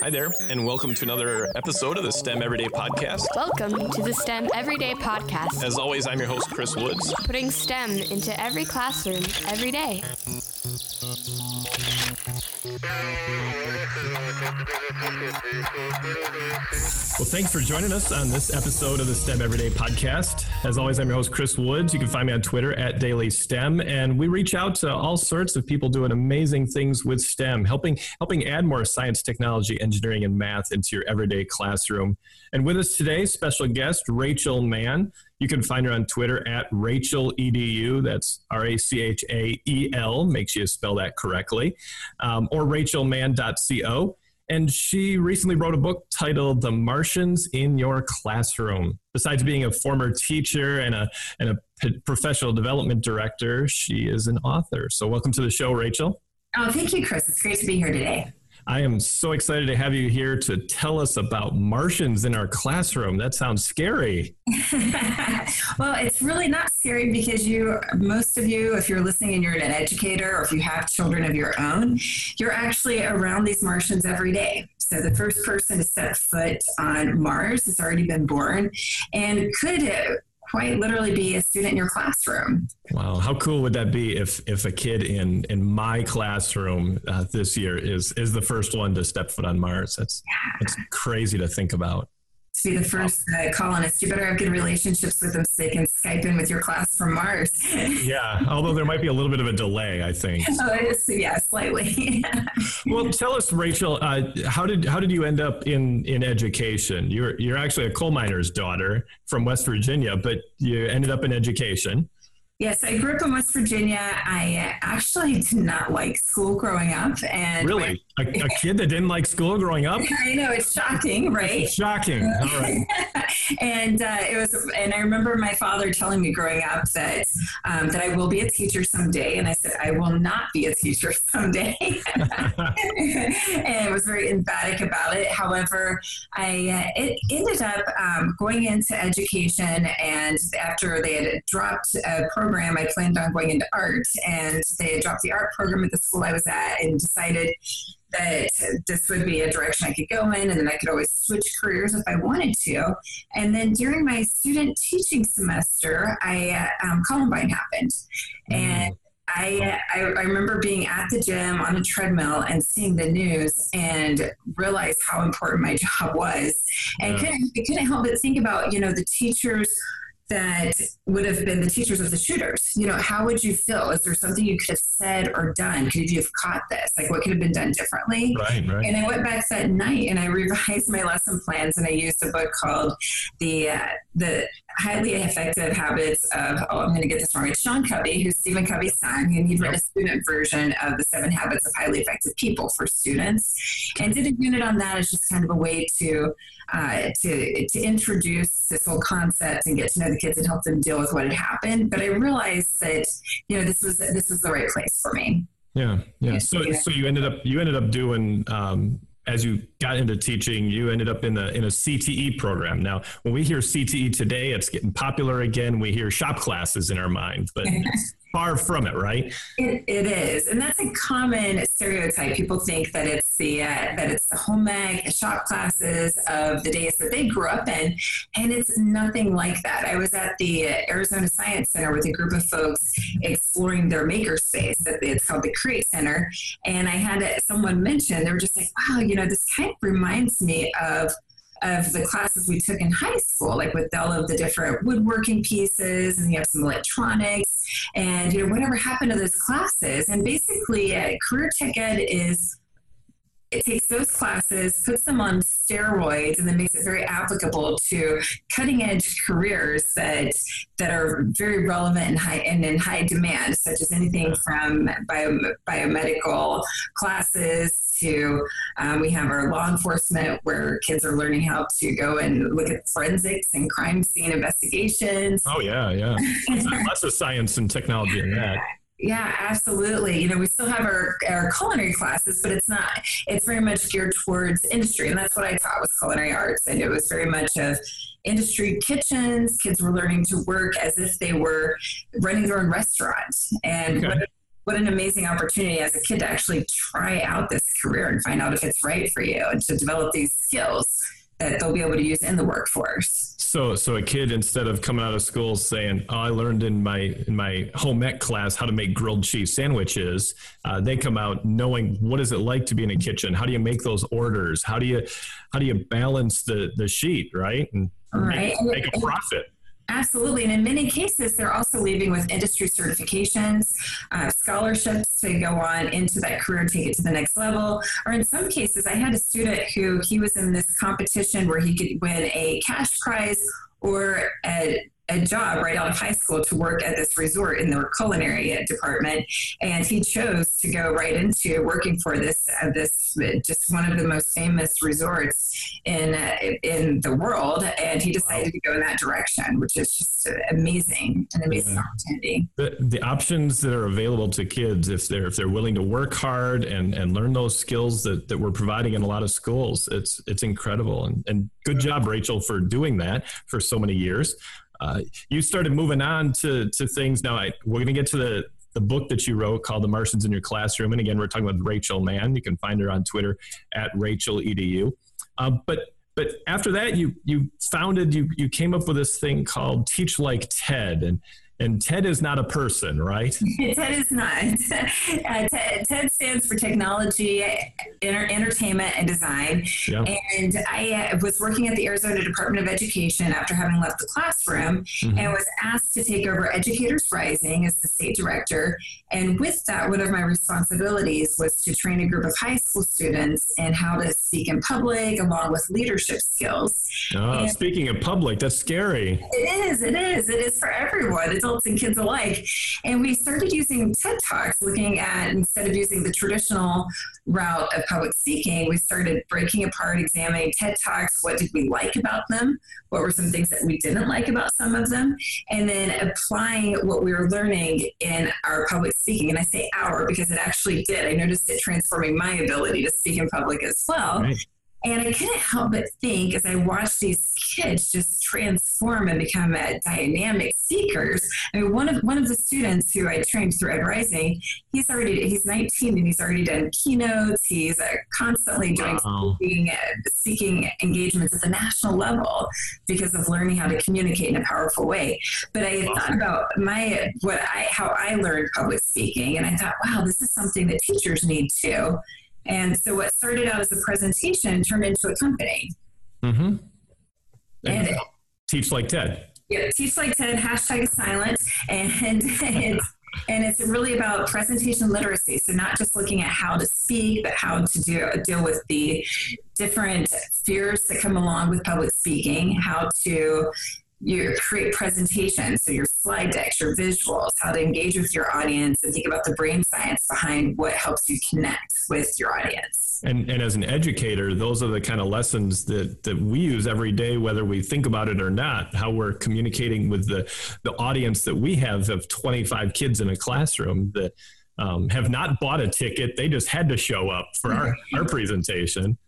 Hi there, and welcome to another episode of the STEM Everyday Podcast. Welcome to the STEM Everyday Podcast, As always, I'm your host, Chris Woods. putting STEM into every classroom every day. Well, thanks for joining us on this episode of the STEM Everyday Podcast. As always, I'm your host, Chris Woods. You can find me on Twitter at Daily STEM, and we reach out to all sorts of people doing amazing things with STEM, helping helping add more science, technology, engineering, and math into your everyday classroom. And with us today, special guest Rachael Mann. You can find her on Twitter at Rachael Edu. That's R A C H A E L. Make sure you spell that correctly, um, or RachaelMann.co. And she recently wrote a book titled The Martians in Your Classroom. Besides being a former teacher and a, and a professional development director, she is an author. So, welcome to the show, Rachael. Oh, thank you, Chris. It's great to be here today. I am so excited to have you here to tell us about Martians in our classroom. That sounds scary. well, it's really not scary because you, most of you, if you're listening and you're an educator or if you have children of your own, you're actually around these Martians every day. So the first person to set foot on Mars has already been born and could quite literally be a student in your classroom. Wow, how cool would that be if if a kid in in my classroom uh, this year is is the first one to step foot on Mars? That's that's crazy to think about. To be the first uh, colonist, you better have good relationships with them so they can Skype in with your class from Mars. Yeah, although there might be a little bit of a delay, I think. oh, it's, yeah, slightly. well, tell us, Rachael, uh, how did how did you end up in in education? You're you're actually a coal miner's daughter from West Virginia, but you ended up in education. Yes, I grew up in West Virginia. I actually did not like school growing up, and really, a, a kid that didn't like school growing up. I know it's shocking, right? It's shocking. All right. and uh, it was, and I remember my father telling me growing up that um, that I will be a teacher someday, and I said I will not be a teacher someday, and was very emphatic about it. However, I uh, it ended up um, going into education, and after they had dropped a program, I planned on going into art, and they had dropped the art program at the school I was at, and decided that this would be a direction I could go in, and then I could always switch careers if I wanted to. And then during my student teaching semester, I uh, um, Columbine happened, and I, I, I remember being at the gym on a treadmill and seeing the news and realize how important my job was, and Yeah. couldn't, I couldn't help but think about you know the teachers that would have been the teachers of the shooters. You know, how would you feel? Is there something you could have said or done? Could you have caught this? Like, what could have been done differently? Right, right. And I went back that night and I revised my lesson plans and I used a book called the uh, the highly effective habits of oh I'm going to get this wrong. It's Sean Covey, who's Stephen Covey's son, and he'd written a student version of the Seven Habits of Highly Effective People for students, and did a unit on that as just kind of a way to uh, to to introduce this whole concept and get to know the kids and help them deal with what had happened. But I realized that you know this was this was the right place for me. Yeah, yeah. So, Yeah. so you ended up you ended up doing um, as you got into teaching, you ended up in the in a CTE program. Now, when we hear CTE today, it's getting popular again. We hear shop classes in our mind, but it's far from it, right? It, it is, and that's a common stereotype. People think that it's the uh, that it's the home ec, shop classes of the days that they grew up in, and it's nothing like that. I was at the Arizona Science Center with a group of folks exploring their makerspace. That It's called the Create Center, and I had someone mention they were just like, "Wow, you know, this kind of reminds me of." of the classes we took in high school, like with all of the different woodworking pieces, and you have some electronics, and you know whatever happened to those classes. And basically, uh, career tech ed is it takes those classes, puts them on steroids, and then makes it very applicable to cutting edge careers that that are very relevant and high and in high demand, such as anything from bio, biomedical classes to um, we have our law enforcement where kids are learning how to go and look at forensics and crime scene investigations. Oh yeah, yeah. Lots of science and technology in that. Yeah, absolutely. You know, we still have our, our culinary classes, but it's not, it's very much geared towards industry. And that's what I taught was culinary arts. And it was very much of industry kitchens. Kids were learning to work as if they were running their own restaurant. And Okay. what, what an amazing opportunity as a kid to actually try out this career and find out if it's right for you and to develop these skills that they'll be able to use in the workforce. So, so a kid instead of coming out of school saying, "Oh, I learned in my in my home ec class how to make grilled cheese sandwiches," uh, they come out knowing what is it like to be in a kitchen. How do you make those orders? How do you how do you balance the the sheet right and right. make, make a profit? Absolutely. And in many cases, they're also leaving with industry certifications, uh, scholarships to go on into that career and take it to the next level. Or in some cases, I had a student who he was in this competition where he could win a cash prize or a a job right out of high school to work at this resort in their culinary department, and he chose to go right into working for this uh, this just one of the most famous resorts in uh, in the world, and he decided to go in that direction, which is just amazing, an amazing yeah. opportunity. The, the options that are available to kids, if they're if they're willing to work hard and and learn those skills that that we're providing in a lot of schools, it's it's incredible, and and good job, Rachael, for doing that for so many years. Uh, you started moving on to to things. Now, I, we're going to get to the the book that you wrote called The Martians in Your Classroom. And again, we're talking with Rachael Mann. You can find her on Twitter at Rachael EDU. Uh, but but after that, you you founded you you came up with this thing called Teach Like TED, and and TED is not a person, right? TED is not. Uh, TED, TED, stands for Technology, Entertainment, and Design. Yeah. And I uh, was working at the Arizona Department of Education after having left the classroom mm-hmm. and was asked to take over Educators Rising as the state director. And with that, one of my responsibilities was to train a group of high school students in how to speak in public along with leadership skills. Oh, speaking of public, that's scary. It is. It is. It is for everyone. It's adults and kids alike. And we started using TED Talks, looking at instead of using the traditional route of public speaking, we started breaking apart, examining TED Talks. What did we like about them? What were some things that we didn't like about some of them? And then applying what we were learning in our public speaking. And I say our because it actually did. I noticed it transforming my ability to speak in public as well. Right. And I couldn't help but think as I watched these kids just transform and become dynamic speakers. I mean, one of one of the students who I trained through Ed Rising, he's already he's 19 and he's already done keynotes. He's uh, constantly doing wow. speaking, uh, speaking engagements at the national level because of learning how to communicate in a powerful way. But I thought about my what I how I learned public speaking, and I thought, wow, this is something that teachers need too. And so what started out as a presentation turned into a company. Mm-hmm. And, and teach like TED. Yeah, teach like TED, hashtag silence. And, and it's, and it's really about presentation literacy. So not just looking at how to speak, but how to do, deal with the different fears that come along with public speaking, how to you create presentations, so your slide decks, your visuals, how to engage with your audience, and think about the brain science behind what helps you connect with your audience. And, and as an educator, those are the kind of lessons that, that we use every day, whether we think about it or not, how we're communicating with the, the audience that we have of 25 kids in a classroom that um, have not bought a ticket. They just had to show up for our, our presentation.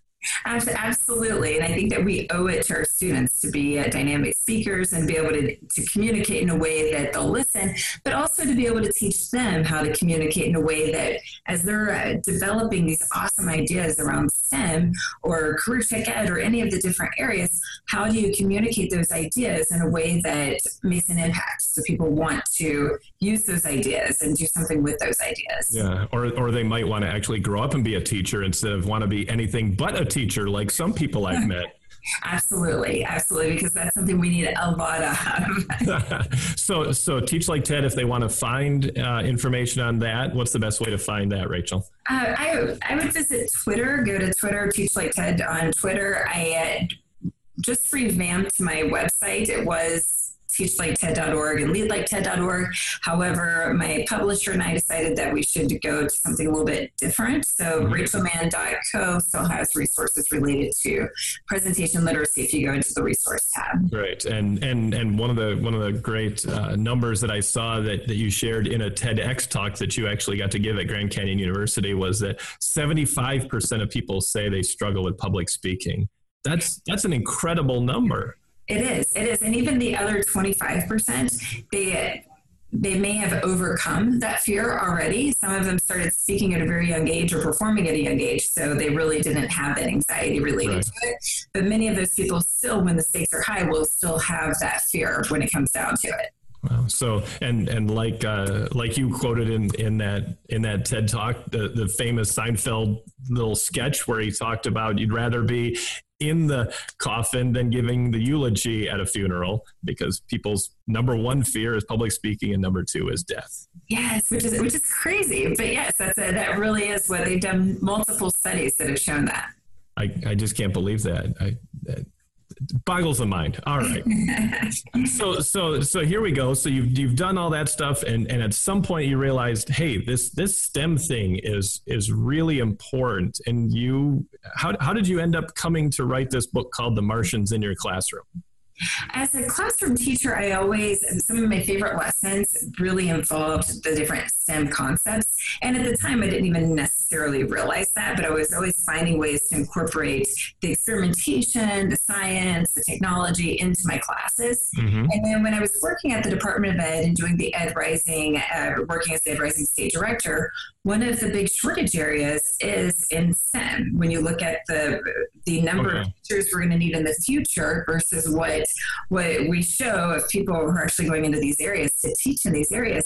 Absolutely. And I think that we owe it to our students to be uh, dynamic speakers and be able to, to communicate in a way that they'll listen, but also to be able to teach them how to communicate in a way that as they're uh, developing these awesome ideas around STEM or career tech ed or any of the different areas, how do you communicate those ideas in a way that makes an impact so people want to use those ideas and do something with those ideas? Yeah. Or, or they might want to actually grow up and be a teacher instead of want to be anything but a teacher like some people I've met. Absolutely, absolutely, because that's something we need a lot of. so, so teach like TED. If they want to find uh, information on that, what's the best way to find that, Rachael? Uh, I I would visit Twitter. Go to Twitter. Teach like TED on Twitter. I uh, just revamped my website. It was teachliketed.org and leadliketed.org. However, my publisher and I decided that we should go to something a little bit different. So mm-hmm. rachaelmann.co still has resources related to presentation literacy if you go into the resource tab. Right. And and and one of the one of the great uh, numbers that I saw that, that you shared in a TEDx talk that you actually got to give at Grand Canyon University was that 75% of people say they struggle with public speaking. That's that's an incredible number. It is. It is. And even the other 25%, they they may have overcome that fear already. Some of them started speaking at a very young age or performing at a young age, so they really didn't have that anxiety related right. to it. But many of those people still, when the stakes are high, will still have that fear when it comes down to it. Wow. So and and like uh, like you quoted in in that in that TED talk, the the famous Seinfeld little sketch where he talked about you'd rather be in the coffin than giving the eulogy at a funeral because people's number one fear is public speaking and number two is death. Yes, which is which is crazy, but yes, that's a, that really is what they've done multiple studies that have shown that. I, I just can't believe that. I, that boggles the mind. All right. so so so here we go. So you've you've done all that stuff and and at some point you realized, hey, this this STEM thing is is really important. And you how how did you end up coming to write this book called The Martians in Your Classroom? As a classroom teacher, I always, some of my favorite lessons really involved the different STEM concepts. And at the time, I didn't even necessarily realize that, but I was always finding ways to incorporate the experimentation, the science, the technology into my classes. Mm-hmm. And then when I was working at the Department of Ed and doing the Ed Rising, uh, working as the Ed Rising state director, one of the big shortage areas is in STEM. When you look at the the number okay. of teachers we're going to need in the future versus what what we show of people who are actually going into these areas to teach in these areas,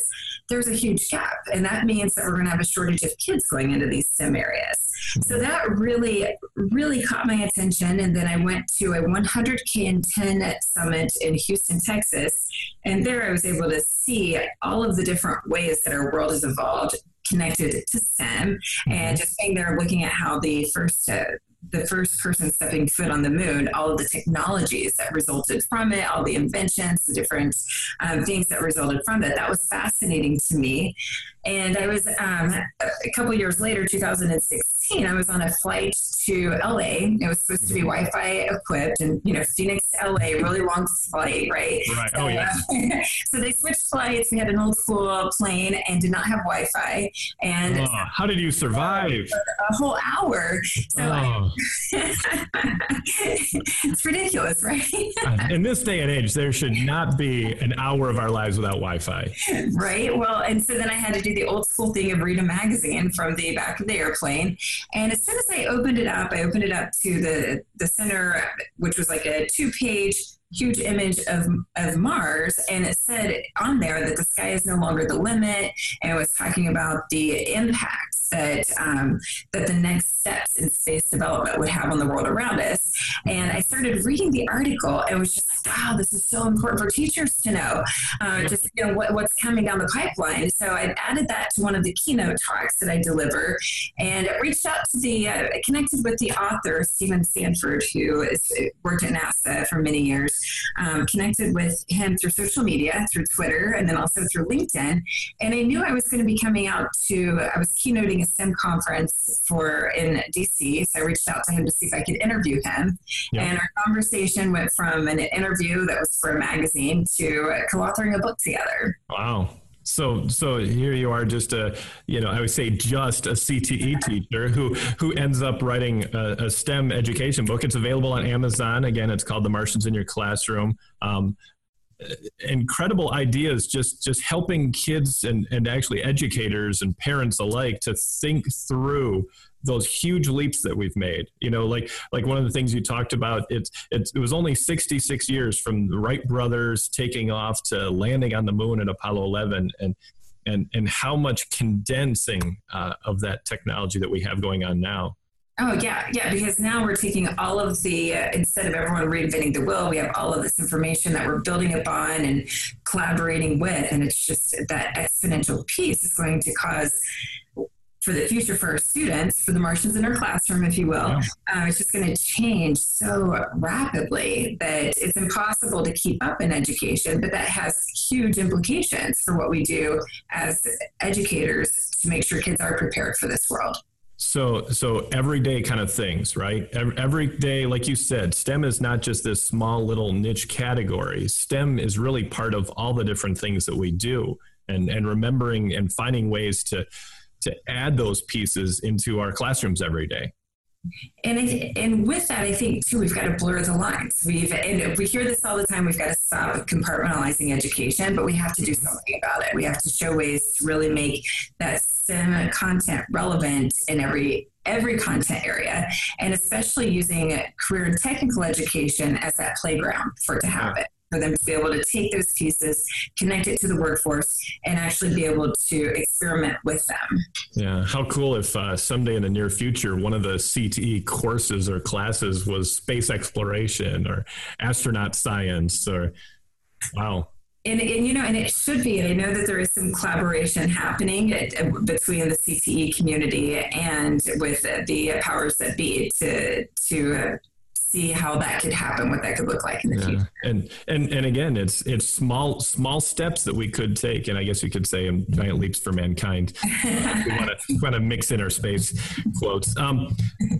there's a huge gap, and that means that we're going to have a shortage of kids going into these STEM areas. So mm-hmm. that really really caught my attention, and then I went to a 100K and 10 summit in Houston, Texas, and there I was able to see all of the different ways that our world has evolved connected to STEM, and mm-hmm. just being there looking at how the first uh, the first person stepping foot on the moon, all of the technologies that resulted from it, all the inventions, the different um, things that resulted from it. That was fascinating to me. And I was um, a couple years later, 2016, I was on a flight to LA. It was supposed to be mm-hmm. Wi Fi equipped and, you know, Phoenix to LA, really long flight, right? Right. So, oh, yeah. so they switched flights. We had an old school plane and did not have Wi Fi. And oh, how did you survive? A whole hour. So oh. it's ridiculous, right? Uh, in this day and age, there should not be an hour of our lives without Wi Fi. Right. Well, and so then I had to do the old school thing of read a magazine from the back of the airplane. And as soon as I opened it up, I opened it up to the, the center, which was like a two page huge image of, of Mars, and it said on there that the sky is no longer the limit, and it was talking about the impact that um, that the next steps in space development would have on the world around us. And I started reading the article and was just like, wow, this is so important for teachers to know, uh, just you know what, what's coming down the pipeline. So I added that to one of the keynote talks that I deliver, and reached out to the uh, connected with the author Steven Sanford, who worked at NASA for many years. Um, connected with him through social media, through Twitter, and then also through LinkedIn. And I knew I was going to be coming out to. I was keynoting a STEM conference for in DC. So I reached out to him to see if I could interview him. And our conversation went from an interview that was for a magazine to co-authoring a book together. Wow. So, so here you are, just a, you know, I would say just a CTE teacher who who ends up writing a, a, STEM education book. It's available on Amazon. Again, it's called "The Martians in Your Classroom." Um, incredible ideas just just helping kids and and actually educators and parents alike to think through those huge leaps that we've made. You know like like one of the things you talked about it's, it's it was only 66 years from the wright brothers taking off to landing on the moon at apollo 11 and and and how much condensing uh, of that technology that we have going on now Oh yeah, yeah. Because now we're taking all of the uh, instead of everyone reinventing the wheel, we have all of this information that we're building upon and collaborating with, and it's just that exponential piece is going to cause for the future for our students, for the Martians in our classroom, if you will. Yeah. Uh, it's just going to change so rapidly that it's impossible to keep up in education, but that has huge implications for what we do as educators to make sure kids are prepared for this world. So, so everyday kind of things, right? Every, every day, like you said, STEM is not just this small little niche category. STEM is really part of all the different things that we do, and and remembering and finding ways to to add those pieces into our classrooms every day. And and with that, I think too, we've got to blur the lines. We've and we hear this all the time. We've got to stop compartmentalizing education, but we have to do something about it. We have to show ways to really make that STEM content relevant in every every content area, and especially using career and technical education as that playground for it to happen for them to be able to take those pieces, connect it to the workforce, and actually be able to experiment with them. Yeah, how cool if uh, someday in the near future, one of the CTE courses or classes was space exploration or astronaut science or wow. And, and, you know, and it should be. And I know that there is some collaboration happening at, between the CTE community and with the powers that be to to uh, see how that could happen, what that could look like in the yeah. future. And and and again, it's it's small small steps that we could take, and I guess you could say um, giant leaps for mankind. we want to want to mix in our space quotes. Um,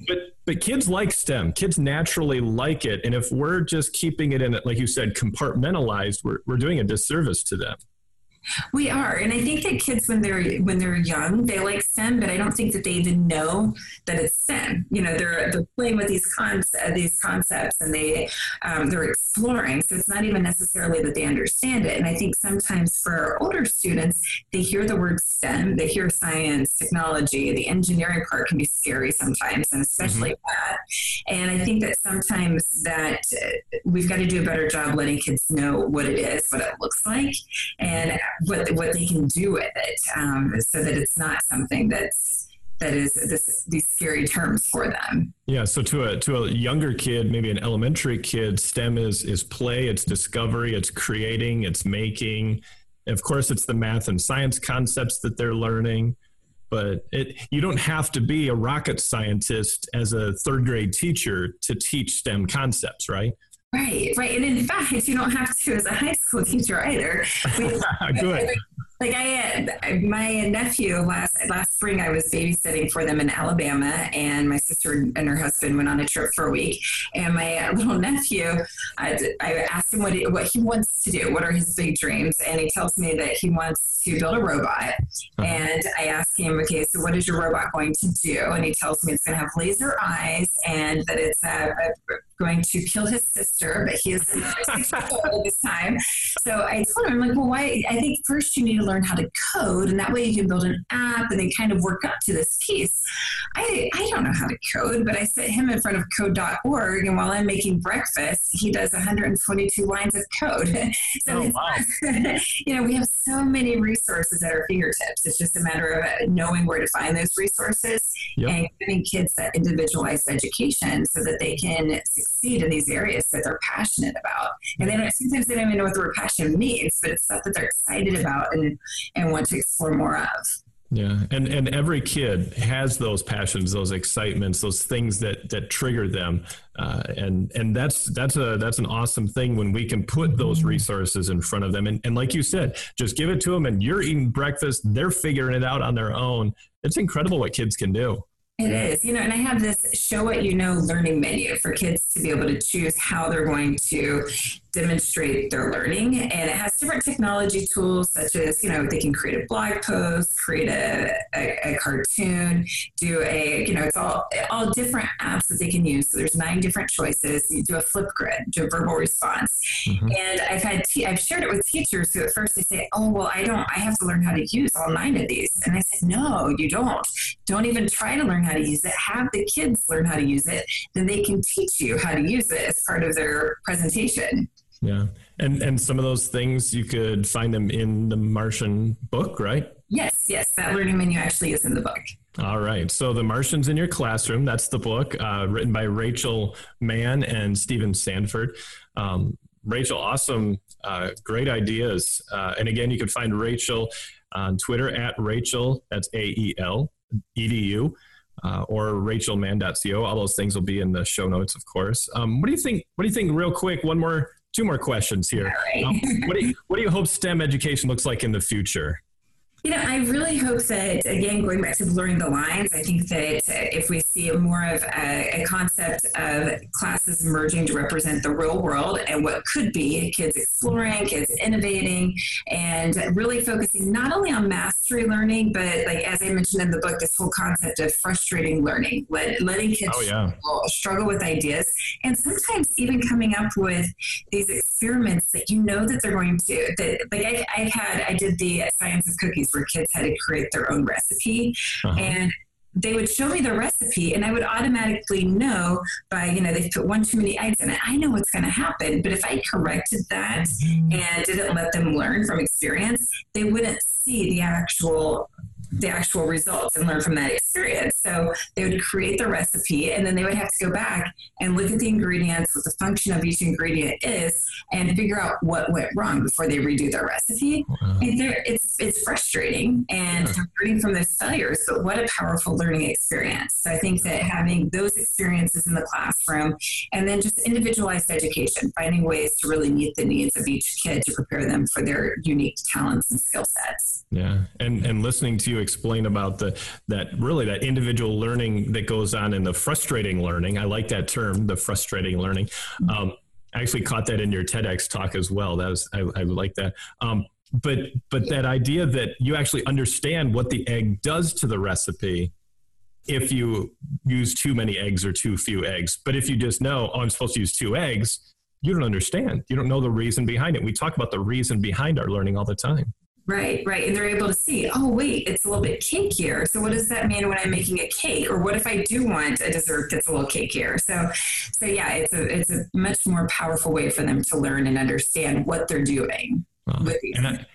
but but kids like STEM. Kids naturally like it, and if we're just keeping it in, like you said, compartmentalized, we're we're doing a disservice to them. We are, and I think that kids when they're when they're young, they like STEM, but I don't think that they even know that it's STEM. You know, they're they're playing with these concepts, these concepts, and they um, they're exploring. So it's not even necessarily that they understand it. And I think sometimes for older students, they hear the word STEM, they hear science, technology, the engineering part can be scary sometimes, and especially mm-hmm. that. And I think that sometimes that uh, we've got to do a better job letting kids know what it is, what it looks like, and what what they can do with it, um, so that it's not something that's that is this, these scary terms for them. Yeah. So to a to a younger kid, maybe an elementary kid, STEM is is play, it's discovery, it's creating, it's making. Of course, it's the math and science concepts that they're learning. But it, you don't have to be a rocket scientist as a third grade teacher to teach STEM concepts, right? Right, right. And in fact, you don't have to as a high school teacher either. Good like I, had my nephew last last spring, I was babysitting for them in Alabama, and my sister and her husband went on a trip for a week. And my little nephew, I, I asked him what he, what he wants to do, what are his big dreams, and he tells me that he wants to build a robot. Uh-huh. And I ask him, okay, so what is your robot going to do? And he tells me it's going to have laser eyes, and that it's uh, going to kill his sister, but he is six years old this time. So I told him, I'm like, well, why? I think first you need to learn how to code, and that way you can build an app and then kind of work up to this piece. I, I don't know how to code, but I set him in front of code.org, and while I'm making breakfast, he does 122 lines of code. so, oh, wow. you know, we have so many resources at our fingertips. It's just a matter of uh, knowing where to find those resources yep. and giving kids that individualized education so that they can succeed in these areas that they're passionate about. And they mm. don't, sometimes they don't even know what the word passion means, but it's stuff that they're excited about and, and want to explore more of. Yeah, and and every kid has those passions, those excitements, those things that that trigger them, uh, and and that's that's a that's an awesome thing when we can put those resources in front of them, and and like you said, just give it to them, and you're eating breakfast, they're figuring it out on their own. It's incredible what kids can do. It is, you know, and I have this show what you know learning menu for kids to be able to choose how they're going to demonstrate their learning. And it has different technology tools such as, you know, they can create a blog post, create a, a, a, cartoon, do a, you know, it's all all different apps that they can use. So there's nine different choices. You do a Flipgrid, do a verbal response. Mm-hmm. And I've had, te- I've shared it with teachers who at first they say, oh, well, I don't, I have to learn how to use all nine of these. And I said, no, you don't. Don't even try to learn how to use it. Have the kids learn how to use it. Then they can teach you how to use it as part of their presentation. Yeah. And and some of those things you could find them in the Martian book, right? Yes, yes. That learning menu actually is in the book. All right. So The Martians in Your Classroom, that's the book uh, written by Rachael Mann and Stephen Sanford. Um, Rachael, awesome, uh, great ideas. Uh, and again, you can find Rachael on Twitter at Rachael, that's A E L E D U. Uh, or rachaelmann.co. All those things will be in the show notes, of course. Um, what do you think? What do you think? Real quick, one more two more questions here. Right. Um, what, do you, what do you hope STEM education looks like in the future? You know, I really hope that, again, going back to blurring the lines, I think that if we see more of a, a, concept of classes emerging to represent the real world and what could be kids exploring, kids innovating, and really focusing not only on mastery learning, but like as I mentioned in the book, this whole concept of frustrating learning, let, letting kids oh, yeah. struggle, struggle with ideas, and sometimes even coming up with these experiments that you know that they're going to, that like I, I had, I did the science of cookies where kids had to create their own recipe. Uh-huh. And they would show me the recipe and I would automatically know by, you know, they put one too many eggs in it. I know what's going to happen. But if I corrected that mm-hmm. and didn't let them learn from experience, they wouldn't see the actual the actual results and learn from that experience. So they would create the recipe and then they would have to go back and look at the ingredients, what the function of each ingredient is, and figure out what went wrong before they redo their recipe. Wow. it's it's frustrating and yeah. learning from those failures, but what a powerful learning experience. So I think that having those experiences in the classroom and then just individualized education, finding ways to really meet the needs of each kid to prepare them for their unique talents and skill sets. Yeah. And and listening to you explain about the that really that individual learning that goes on in the frustrating learning. I like that term, the frustrating learning. Um, I actually caught that in your TEDx talk as well. That was I, I like that. Um, but but that idea that you actually understand what the egg does to the recipe if you use too many eggs or too few eggs. But if you just know, oh, I'm supposed to use two eggs, you don't understand. You don't know the reason behind it. We talk about the reason behind our learning all the time. Right, right. And they're able to see, oh, wait, it's a little bit cakier. So what does that mean when I'm making a cake? Or what if I do want a dessert that's a little cakier? So, so yeah, it's a, it's a much more powerful way for them to learn and understand what they're doing. Well, with these I,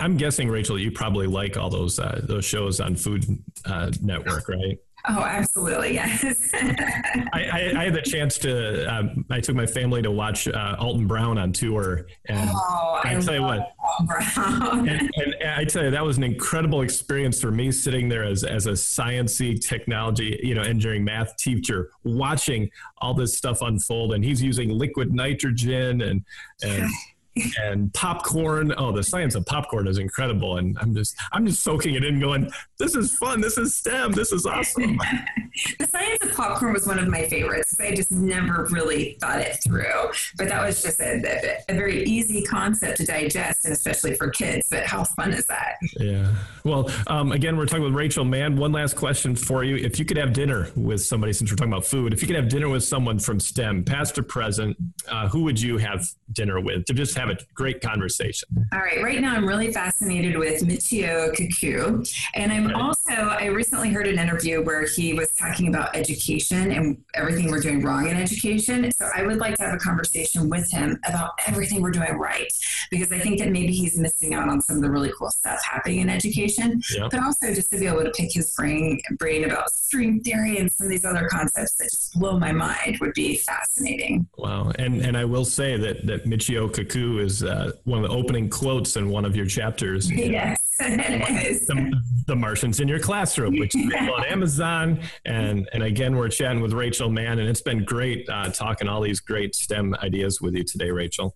I'm guessing, Rachael, you probably like all those uh, those shows on Food uh, Network, right? Oh, absolutely, yes. I, I, I, had the chance to. Um, I took my family to watch uh, Alton Brown on tour, and oh, I, I tell you what, and, and, I tell you that was an incredible experience for me, sitting there as as a sciency, technology, you know, engineering, math teacher, watching all this stuff unfold. And he's using liquid nitrogen and and and popcorn. Oh, the science of popcorn is incredible, and I'm just I'm just soaking it in, going, "This is fun. This is STEM. This is awesome." the science of popcorn was one of my favorites. I just never really thought it through, but that was just a, a very easy concept to digest, and especially for kids. But how fun is that? Yeah. Well, um, again, we're talking with Rachael Mann. One last question for you: If you could have dinner with somebody, since we're talking about food, if you could have dinner with someone from STEM, past or present, uh, who would you have dinner with to just have have a great conversation. All right. Right now, I'm really fascinated with Michio Kaku. And I'm right. also, I recently heard an interview where he was talking about education and everything we're doing wrong in education. So I would like to have a conversation with him about everything we're doing right, because I think that maybe he's missing out on some of the really cool stuff happening in education, yep. but also just to be able to pick his brain, brain about string theory and some of these other concepts that just blow my mind would be fascinating. Wow. And, and I will say that, that Michio Kaku is uh, one of the opening quotes in one of your chapters. Yes. the, the, Martians in your classroom, which is on Amazon. And and again, we're chatting with Rachael Mann, and it's been great uh, talking all these great STEM ideas with you today, Rachael.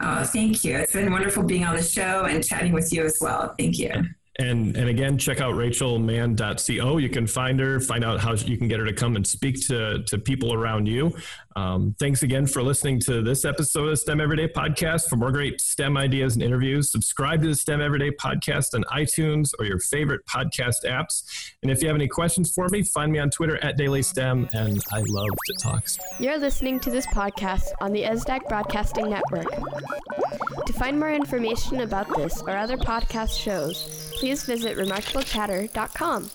Oh, thank you. It's been wonderful being on the show and chatting with you as well. Thank you. And and again, check out rachaelmann.co. You can find her, find out how you can get her to come and speak to, to people around you. Um, thanks again for listening to this episode of the STEM Everyday Podcast. For more great STEM ideas and interviews, subscribe to the STEM Everyday Podcast on iTunes or your favorite podcast apps. And if you have any questions for me, find me on Twitter at Daily STEM. And I love to talk. You're listening to this podcast on the ESDAC Broadcasting Network. To find more information about this or other podcast shows, please visit remarkablechatter.com.